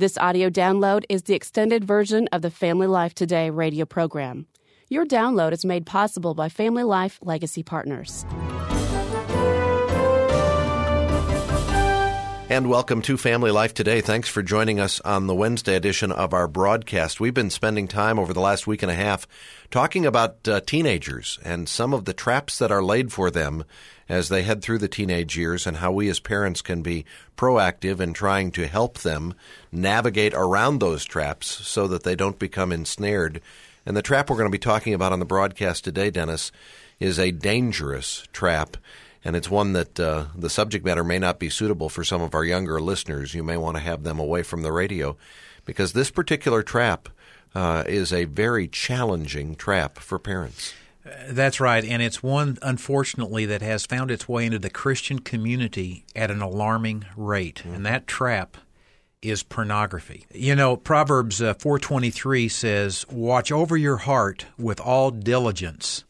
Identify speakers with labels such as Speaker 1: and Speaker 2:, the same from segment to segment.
Speaker 1: This audio download is the extended version of the Family Life Today radio program. Your download is made possible by Family Life Legacy Partners.
Speaker 2: And welcome to Family Life Today. Thanks for joining us on the Wednesday edition of our broadcast. We've been spending time over the last week and a half talking about uh, teenagers and some of the traps that are laid for them as they head through the teenage years and how we as parents can be proactive in trying to help them navigate around those traps so that they don't become ensnared. And the trap we're going to be talking about on the broadcast today, Dennis, is a dangerous trap. And it's one that uh, the subject matter may not be suitable for some of our younger listeners. You may want to have them away from the radio because this particular trap uh, is a very challenging trap for parents.
Speaker 3: That's right, and it's one unfortunately that has found its way into the Christian community at an alarming rate, mm-hmm. and that trap is pornography. You know, Proverbs uh, 4:23 says, "Watch over your heart with all diligence,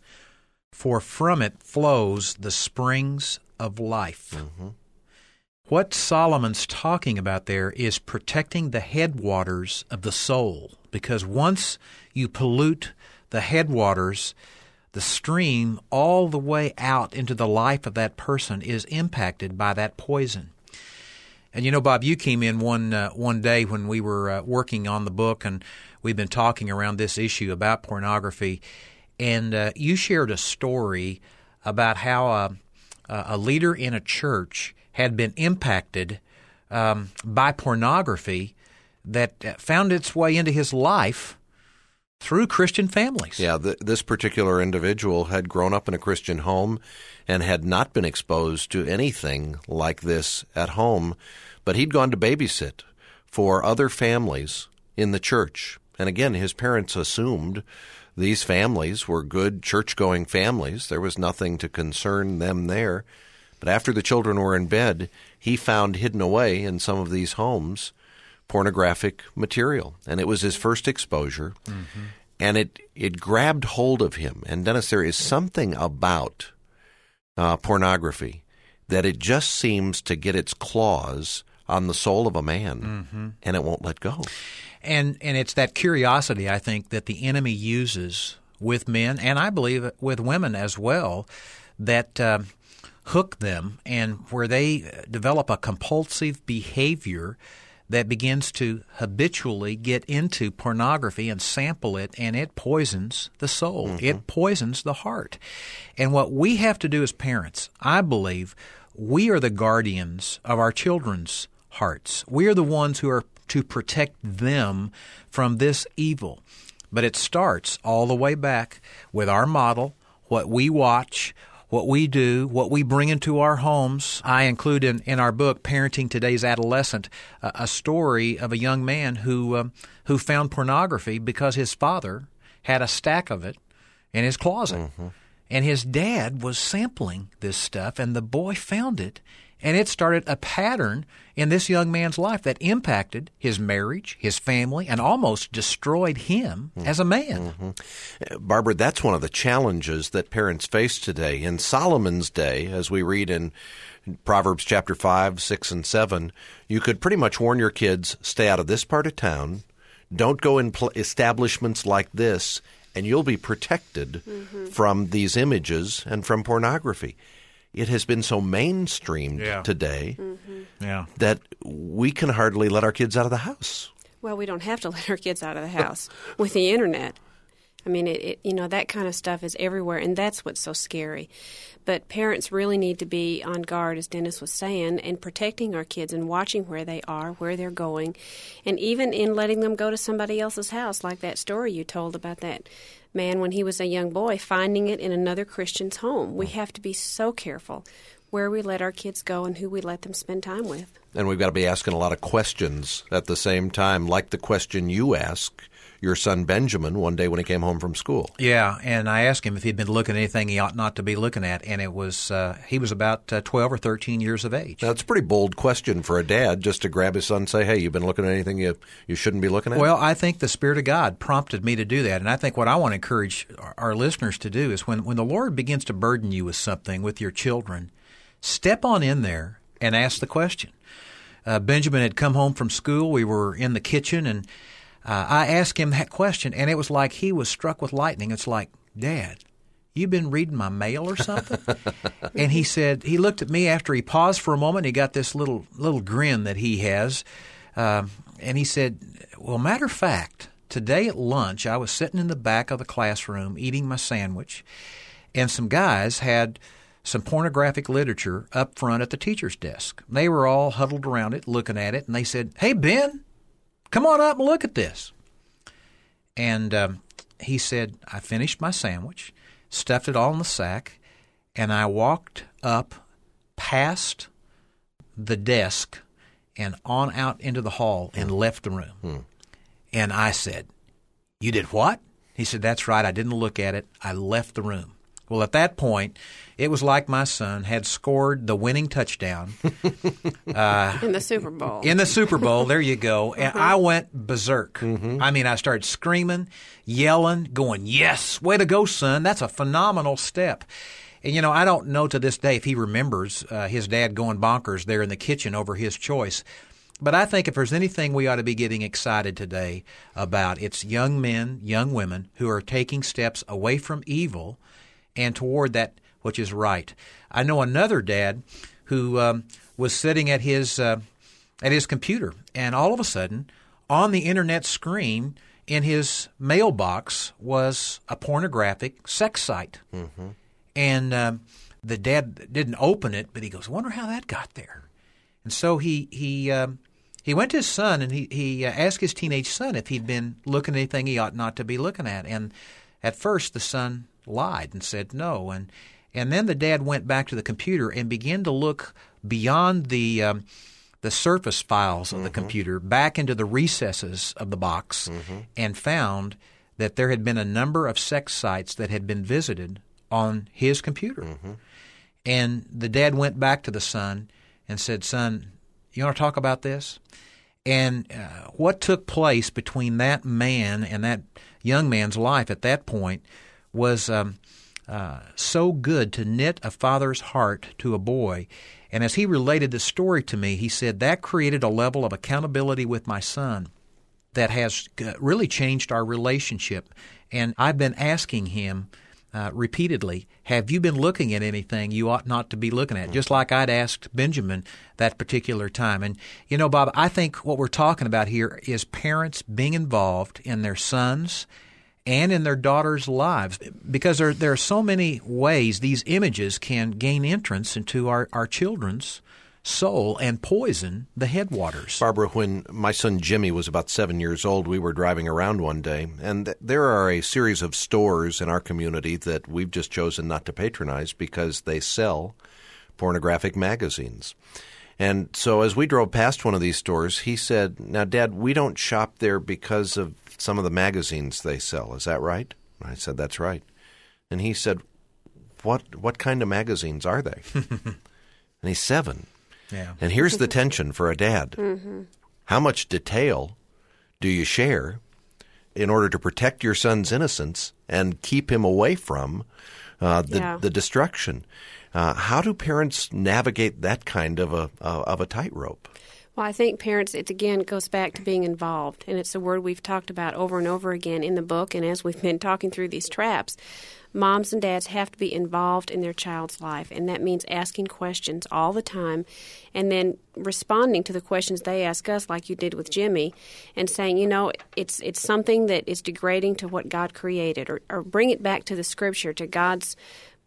Speaker 3: for from it flows the springs of life." Mm-hmm. What Solomon's talking about there is protecting the headwaters of the soul, because once you pollute the headwaters, the stream all the way out into the life of that person is impacted by that poison. And you know, Bob, you came in one uh, one day when we were uh, working on the book, and we've been talking around this issue about pornography, and uh, you shared a story about how a, a leader in a church had been impacted um, by pornography that found its way into his life through Christian families.
Speaker 2: Yeah, the, this particular individual had grown up in a Christian home and had not been exposed to anything like this at home, but he'd gone to babysit for other families in the church. And again, his parents assumed these families were good church going families. There was nothing to concern them there. But after the children were in bed, he found hidden away in some of these homes pornographic material, and it was his first exposure, mm-hmm. and it it grabbed hold of him. And Dennis, there is something about uh, pornography that it just seems to get its claws on the soul of a man, mm-hmm. and it won't let go.
Speaker 3: And and it's that curiosity I think that the enemy uses with men, and I believe with women as well, that. Uh, hook them and where they develop a compulsive behavior that begins to habitually get into pornography and sample it, and it poisons the soul. Mm-hmm. It poisons the heart. And what we have to do as parents, I believe, we are the guardians of our children's hearts. We are the ones who are to protect them from this evil. But it starts all the way back with our model, what we watch, what we do, what we bring into our homes. I include in, in our book, Parenting Today's Adolescent, uh, a story of a young man who, um, who found pornography because his father had a stack of it in his closet. Mm-hmm. And his dad was sampling this stuff, and the boy found it and it started a pattern in this young man's life that impacted his marriage, his family, and almost destroyed him mm-hmm. as a man.
Speaker 2: Mm-hmm. Barbara, that's one of the challenges that parents face today. In Solomon's day, as we read in Proverbs chapter 5, 6, and 7, you could pretty much warn your kids stay out of this part of town, don't go in pl- establishments like this, and you'll be protected mm-hmm. from these images and from pornography it has been so mainstreamed yeah. today mm-hmm. yeah. that we can hardly let our kids out of the house.
Speaker 4: Well, we don't have to let our kids out of the house with the internet. I mean, it, it, you know that kind of stuff is everywhere, and that's what's so scary. But parents really need to be on guard, as Dennis was saying, and protecting our kids and watching where they are, where they're going, and even in letting them go to somebody else's house, like that story you told about that man when he was a young boy, finding it in another Christian's home. We have to be so careful where we let our kids go and who we let them spend time with.
Speaker 2: And we've got to be asking a lot of questions at the same time, like the question you ask your son Benjamin one day when he came home from school.
Speaker 3: Yeah, and I asked him if he'd been looking at anything he ought not to be looking at, and it was uh, he was about uh, twelve or thirteen years of age.
Speaker 2: That's a pretty bold question for a dad just to grab his son and say, "Hey, you've been looking at anything you you shouldn't be looking at."
Speaker 3: Well, I think the Spirit of God prompted me to do that, and I think what I want to encourage our, our listeners to do is when when the Lord begins to burden you with something with your children, step on in there and ask the question. uh, Benjamin had come home from school. We were in the kitchen, and uh, I asked him that question, and it was like he was struck with lightning. It's like, Dad, you been reading my mail or something? and he said, he looked at me after he paused for a moment. He got this little little grin that he has, um, and he said, "Well, matter of fact, today at lunch, I was sitting in the back of the classroom eating my sandwich, and some guys had." Some pornographic literature up front at the teacher's desk. They were all huddled around it, looking at it, and they said, Hey, Ben, come on up and look at this. And um, he said, I finished my sandwich stuffed it all in the sack, and I walked up past the desk and on out into the hall and left the room.
Speaker 2: Hmm.
Speaker 3: And I said, You did what? He said, That's right. I didn't look at it. I left the room. Well, at that point, it was like my son had scored the winning touchdown
Speaker 4: uh, in the Super Bowl.
Speaker 3: In the Super Bowl, there you go. And I went berserk. Mm-hmm. I mean, I started screaming, yelling, going, "Yes, way to go, son! That's a phenomenal step." And you know, I don't know to this day if he remembers uh, his dad going bonkers there in the kitchen over his choice. But I think if there's anything we ought to be getting excited today about, it's young men, young women who are taking steps away from evil and toward that which is right. I know another dad who um, was sitting at his uh, at his computer, and all of a sudden, on the internet screen in his mailbox was a pornographic sex site, mm-hmm. and um, the dad didn't open it, but he goes, "Wonder how that got there." And so he he um, he went to his son and he he uh, asked his teenage son if he'd been looking at anything he ought not to be looking at, and at first the son lied and said no, and and then the dad went back to the computer and began to look beyond the um, the surface files of mm-hmm. the computer back into the recesses of the box mm-hmm. and found that there had been a number of sex sites that had been visited on his computer. Mm-hmm. And the dad went back to the son and said, Son, you want to talk about this? And uh, what took place between that man and that young man's life at that point was um, uh, so good to knit a father's heart to a boy. And as he related the story to me, he said that created a level of accountability with my son that has really changed our relationship. And I've been asking him uh, repeatedly, Have you been looking at anything you ought not to be looking at? Just like I'd asked Benjamin that particular time. And, you know, Bob, I think what we're talking about here is parents being involved in their sons and in their daughters' lives because there, there are so many ways these images can gain entrance into our, our children's soul and poison the headwaters.
Speaker 2: Barbara, when my son Jimmy was about seven years old, we were driving around one day, and there are a series of stores in our community that we've just chosen not to patronize because they sell pornographic magazines. And so as we drove past one of these stores, he said, Now, Dad, we don't shop there because of some of the magazines they sell. Is that right? I said, That's right. And he said, What what kind of magazines are they? and he's seven.
Speaker 3: Yeah.
Speaker 2: And here's the tension for a dad. Mm-hmm. How much detail do you share in order to protect your son's innocence and keep him away from uh, the, yeah. the destruction? Uh, how do parents navigate that kind of a uh, of a tightrope?
Speaker 4: Well, I think parents, it again goes back to being involved, and it's a word we've talked about over and over again in the book, and as we've been talking through these traps. Moms and dads have to be involved in their child's life, and that means asking questions all the time and then responding to the questions they ask us, like you did with Jimmy, and saying, you know, it's, it's something that is degrading to what God created, or, or bring it back to the scripture, to God's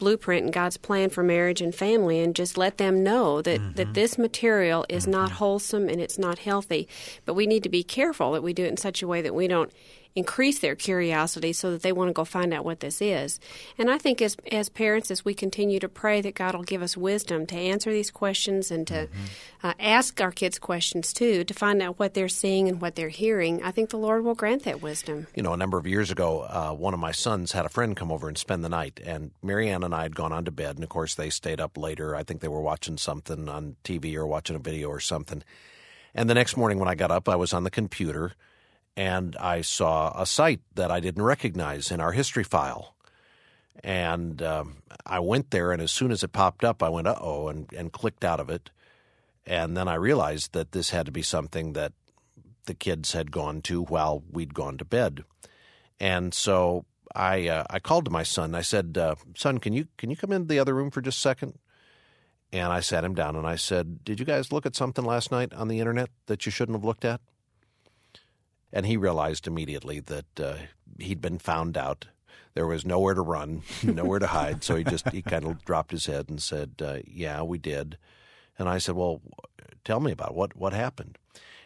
Speaker 4: blueprint and God's plan for marriage and family and just let them know that, mm-hmm. that this material is mm-hmm. not wholesome and it's not healthy. But we need to be careful that we do it in such a way that we don't increase their curiosity so that they want to go find out what this is. And I think as as parents, as we continue to pray that God will give us wisdom to answer these questions and to mm-hmm. uh, ask our kids questions too, to find out what they're seeing and what they're hearing, I think the Lord will grant that wisdom.
Speaker 2: You know, a number of years ago, uh, one of my sons had a friend come over and spend the night, and Marianne and I had gone on to bed, and of course they stayed up later. I think they were watching something on TV or watching a video or something. And the next morning when I got up, I was on the computer and I saw a site that I didn't recognize in our history file. And um, I went there, and as soon as it popped up, I went, uh oh, and, and clicked out of it. And then I realized that this had to be something that the kids had gone to while we'd gone to bed. And so I uh, I called to my son. I said, uh, "Son, can you can you come into the other room for just a second? And I sat him down and I said, "Did you guys look at something last night on the internet that you shouldn't have looked at?" And he realized immediately that uh, he'd been found out. There was nowhere to run, nowhere to hide. So he just he kind of dropped his head and said, uh, "Yeah, we did." And I said, "Well, tell me about it. what what happened."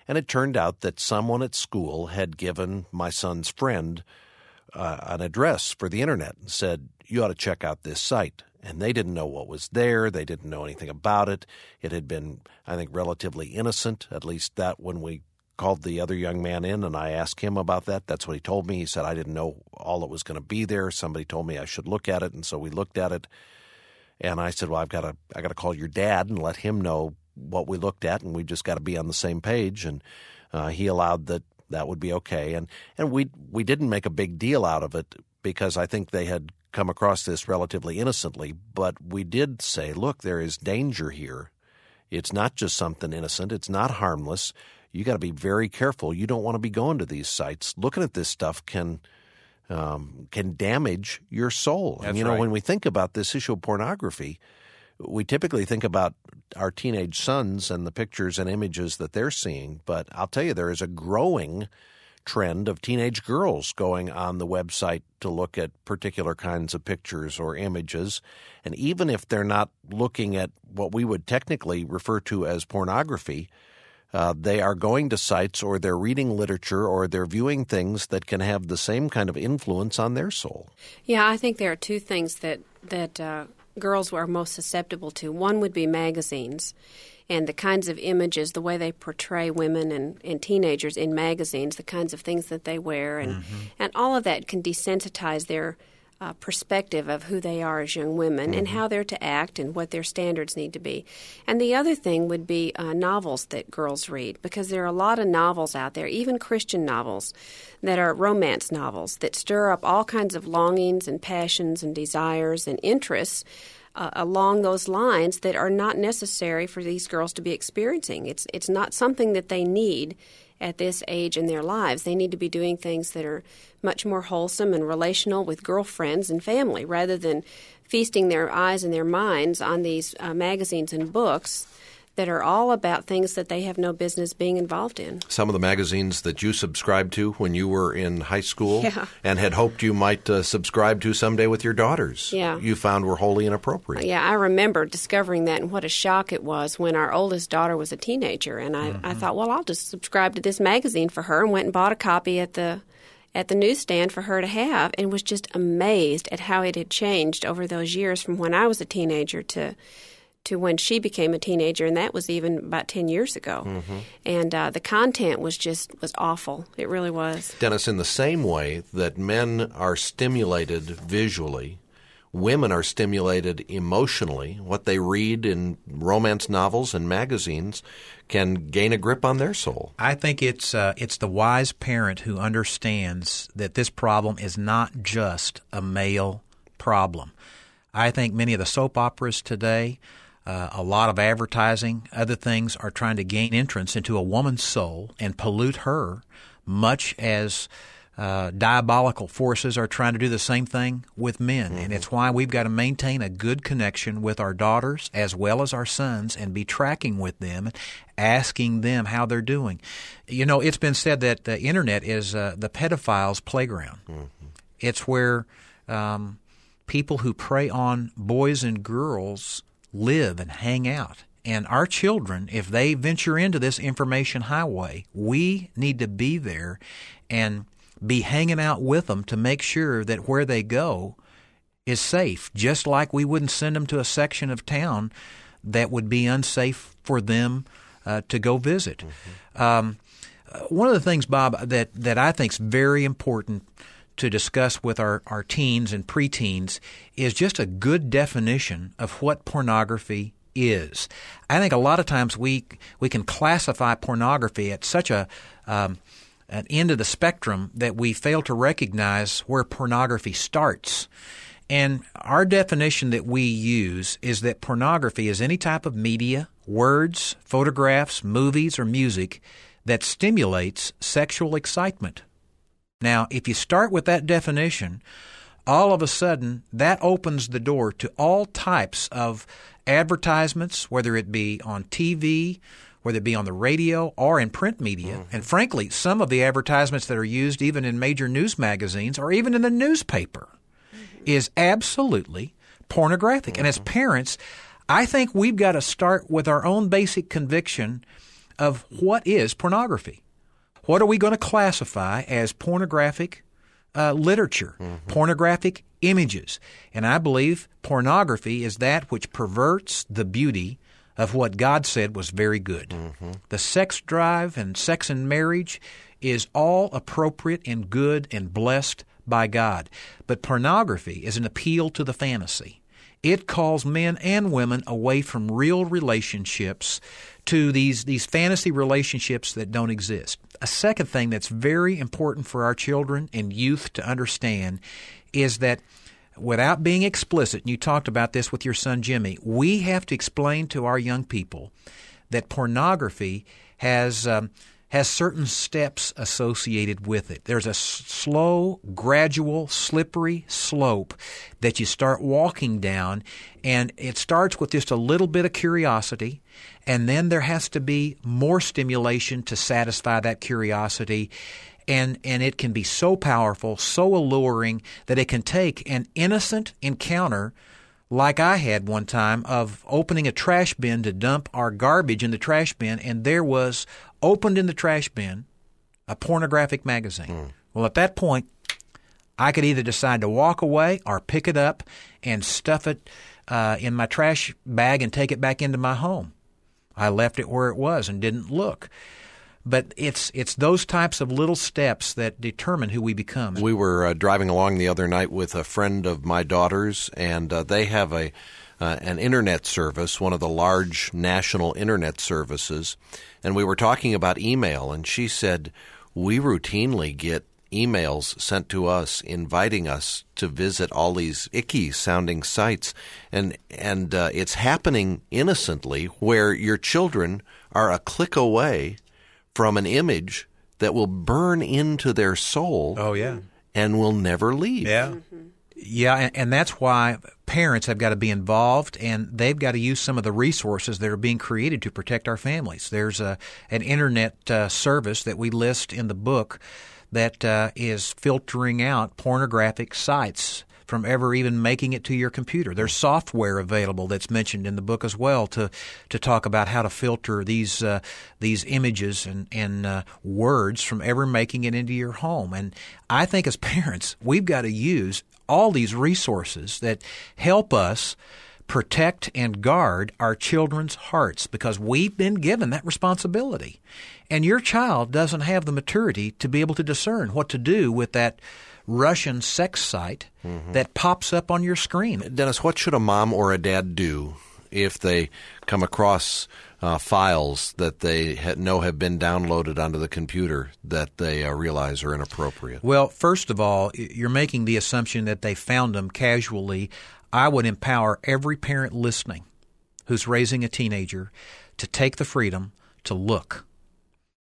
Speaker 2: And it turned out that someone at school had given my son's friend uh, an address for the internet and said, You ought to check out this site. And they didn't know what was there. They didn't know anything about it. It had been, I think, relatively innocent, at least that when we called the other young man in and I asked him about that. That's what he told me. He said, I didn't know all that was going to be there. Somebody told me I should look at it. And so we looked at it. And I said, Well, I've got to, I got to call your dad and let him know what we looked at. And we just got to be on the same page. And uh, he allowed that that would be okay. And and we we didn't make a big deal out of it because I think they had come across this relatively innocently. But we did say, look, there is danger here. It's not just something innocent. It's not harmless. You got to be very careful. You don't want to be going to these sites. Looking at this stuff can um, can damage your soul.
Speaker 3: That's
Speaker 2: and you know,
Speaker 3: right.
Speaker 2: when we think about this issue of pornography, we typically think about our teenage sons and the pictures and images that they're seeing, but I'll tell you, there is a growing trend of teenage girls going on the website to look at particular kinds of pictures or images. And even if they're not looking at what we would technically refer to as pornography, uh, they are going to sites or they're reading literature or they're viewing things that can have the same kind of influence on their soul.
Speaker 4: Yeah, I think there are two things that that uh, girls are most susceptible to. One would be magazines and the kinds of images, the way they portray women and, and teenagers in magazines, the kinds of things that they wear, and, and all of that can desensitize their uh, perspective of who they are as young women and how they're to act and what their standards need to be. And the other thing would be uh, novels that girls read, because there are a lot of novels out there, even Christian novels, that are romance novels that stir up all kinds of longings and passions and desires and interests uh, along those lines that are not necessary for these girls to be experiencing. It's it's not something that they need at this age in their lives. They need to be doing things that are much more wholesome and relational with girlfriends and family rather than feasting their eyes and their minds on these uh, magazines and books that are all about things that they have no business being involved in.
Speaker 2: Some of the magazines that you subscribed to when you were in high school
Speaker 4: Yeah.
Speaker 2: and had hoped you might uh, subscribe to someday with your daughters,
Speaker 4: Yeah.
Speaker 2: you found were wholly inappropriate.
Speaker 4: Yeah, I remember discovering that and what a shock it was when our oldest daughter was a teenager. And I, I thought, well, I'll just subscribe to this magazine for her and went and bought a copy at the at the newsstand for her to have and was just amazed at how it had changed over those years from when I was a teenager to to when she became a teenager and that was even about 10 years ago. And uh, the content was just was awful. It really was.
Speaker 2: Dennis, in the same way that men are stimulated visually, women are stimulated emotionally. What they read in romance novels and magazines can gain a grip on their soul.
Speaker 3: I think it's uh, it's the wise parent who understands that this problem is not just a male problem. I think many of the soap operas today, uh, a lot of advertising, other things are trying to gain entrance into a woman's soul and pollute her, much as uh, diabolical forces are trying to do the same thing with men. And it's why we've got to maintain a good connection with our daughters as well as our sons and be tracking with them, and asking them how they're doing. You know, it's been said that the internet is uh, the pedophile's playground. It's where um, people who prey on boys and girls live and hang out. And our children, if they venture into this information highway, we need to be there and be hanging out with them to make sure that where they go is safe, just like we wouldn't send them to a section of town that would be unsafe for them uh, to go visit. Um, uh, one of the things, Bob, that, that I think is very important to discuss with our, our teens and preteens is just a good definition of what pornography is. I think a lot of times we we can classify pornography at such a um, an end of the spectrum that we fail to recognize where pornography starts. And our definition that we use is that pornography is any type of media words, photographs, movies, or music that stimulates sexual excitement. Now, if you start with that definition, all of a sudden that opens the door to all types of advertisements, whether it be on TV, whether it be on the radio or in print media. Mm-hmm. And frankly, some of the advertisements that are used even in major news magazines or even in the newspaper mm-hmm. is absolutely pornographic. Mm-hmm. And as mm-hmm. parents, I think we've got to start with our own basic conviction of what is pornography. What are we going to classify as pornographic uh, literature, mm-hmm. pornographic images? And I believe pornography is that which perverts the beauty of what God said was very good. Mm-hmm. The sex drive and sex and marriage is all appropriate and good and blessed by God. But pornography is an appeal to the fantasy. It calls men and women away from real relationships to these, these fantasy relationships that don't exist. A second thing that's very important for our children and youth to understand is that without being explicit, and you talked about this with your son Jimmy, we have to explain to our young people that pornography has um, has certain steps associated with it. There's a slow, gradual, slippery slope that you start walking down, and it starts with just a little bit of curiosity, and then there has to be more stimulation to satisfy that curiosity and and it can be so powerful, so alluring that it can take an innocent encounter like I had one time of opening a trash bin to dump our garbage in the trash bin and there was opened in the trash bin a pornographic magazine. Mm. Well, at that point I could either decide to walk away or pick it up and stuff it uh, in my trash bag and take it back into my home. I left it where it was and didn't look. But it's it's those types of little steps that determine who we become.
Speaker 2: We were uh, driving along the other night with a friend of my daughter's, and uh, they have a uh, an internet service, one of the large national internet services, and we were talking about email, and she said we routinely get emails sent to us inviting us to visit all these icky sounding sites and and uh, it's happening innocently where your children are a click away from an image that will burn into their soul.
Speaker 3: Oh yeah,
Speaker 2: and will never leave.
Speaker 3: Yeah. Mm-hmm. Yeah, and, and, that's why parents have got to be involved, and they've got to use some of the resources that are being created to protect our families. There's a an internet uh, service that we list in the book that uh, is filtering out pornographic sites from ever even making it to your computer. There's software available that's mentioned in the book as well to to talk about how to filter these uh, these images and and uh, words from ever making it into your home. And I think as parents, we've got to use all these resources that help us protect and guard our children's hearts because we've been given that responsibility. And your child doesn't have the maturity to be able to discern what to do with that Russian sex site mm-hmm. that pops up on your screen.
Speaker 2: Dennis, what should a mom or a dad do if they come across uh, files that they ha- know have been downloaded onto the computer that they uh, realize are inappropriate?
Speaker 3: Well, first of all, you're making the assumption that they found them casually. I would empower every parent listening who's raising a teenager to take the freedom to look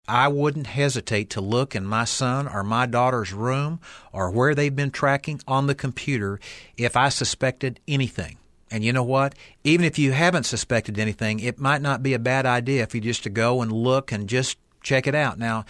Speaker 3: I wouldn't hesitate to look in my son or my daughter's room or where they've been tracking on the computer if I suspected anything. And you know what? Even if you haven't suspected anything, it might not be a bad idea if you just to go and look and just check it out. Now,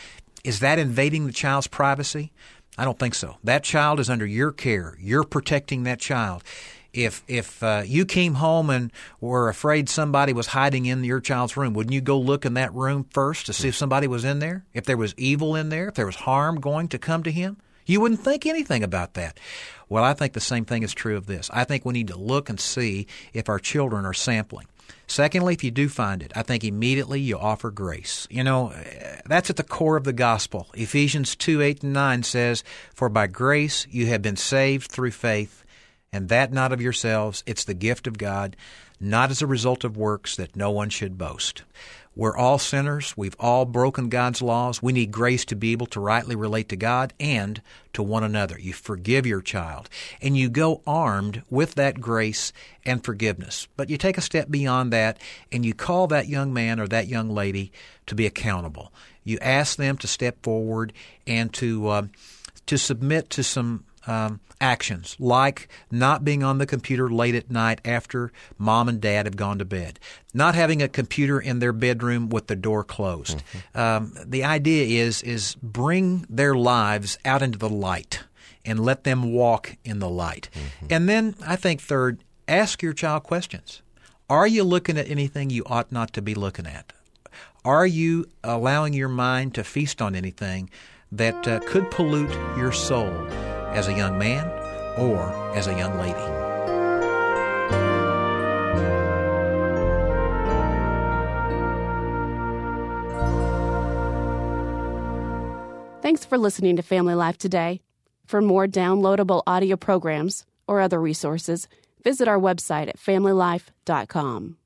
Speaker 3: is that invading the child's privacy? I don't think so. That child is under your care. You're protecting that child if if uh, you came home and were afraid somebody was hiding in your child's room, wouldn't you go look in that room first to see if somebody was in there? If there was evil in there, if there was harm going to come to him? You wouldn't think anything about that. Well, I think the same thing is true of this. I think we need to look and see if our children are sampling. Secondly, if you do find it, I think immediately you offer grace. You know, that's at the core of the gospel. Ephesians 2 8 and 9 says, For by grace you have been saved through faith and that not of yourselves. It's the gift of God, not as a result of works that no one should boast. We're all sinners. We've all broken God's laws. We need grace to be able to rightly relate to God and to one another. You forgive your child and you go armed with that grace and forgiveness. But you take a step beyond that and you call that young man or that young lady to be accountable. You ask them to step forward and to uh, to submit to some um, actions like not being on the computer late at night after mom and dad have gone to bed, not having a computer in their bedroom with the door closed. Mm-hmm. Um, the idea is is bring their lives out into the light and let them walk in the light. Mm-hmm. And then I think third, ask your child questions. Are you looking at anything you ought not to be looking at? Are you allowing your mind to feast on anything that uh, could pollute your soul? As a young man or as a young lady.
Speaker 1: Thanks for listening to Family Life today. For more downloadable audio programs or other resources, visit our website at familylife.com.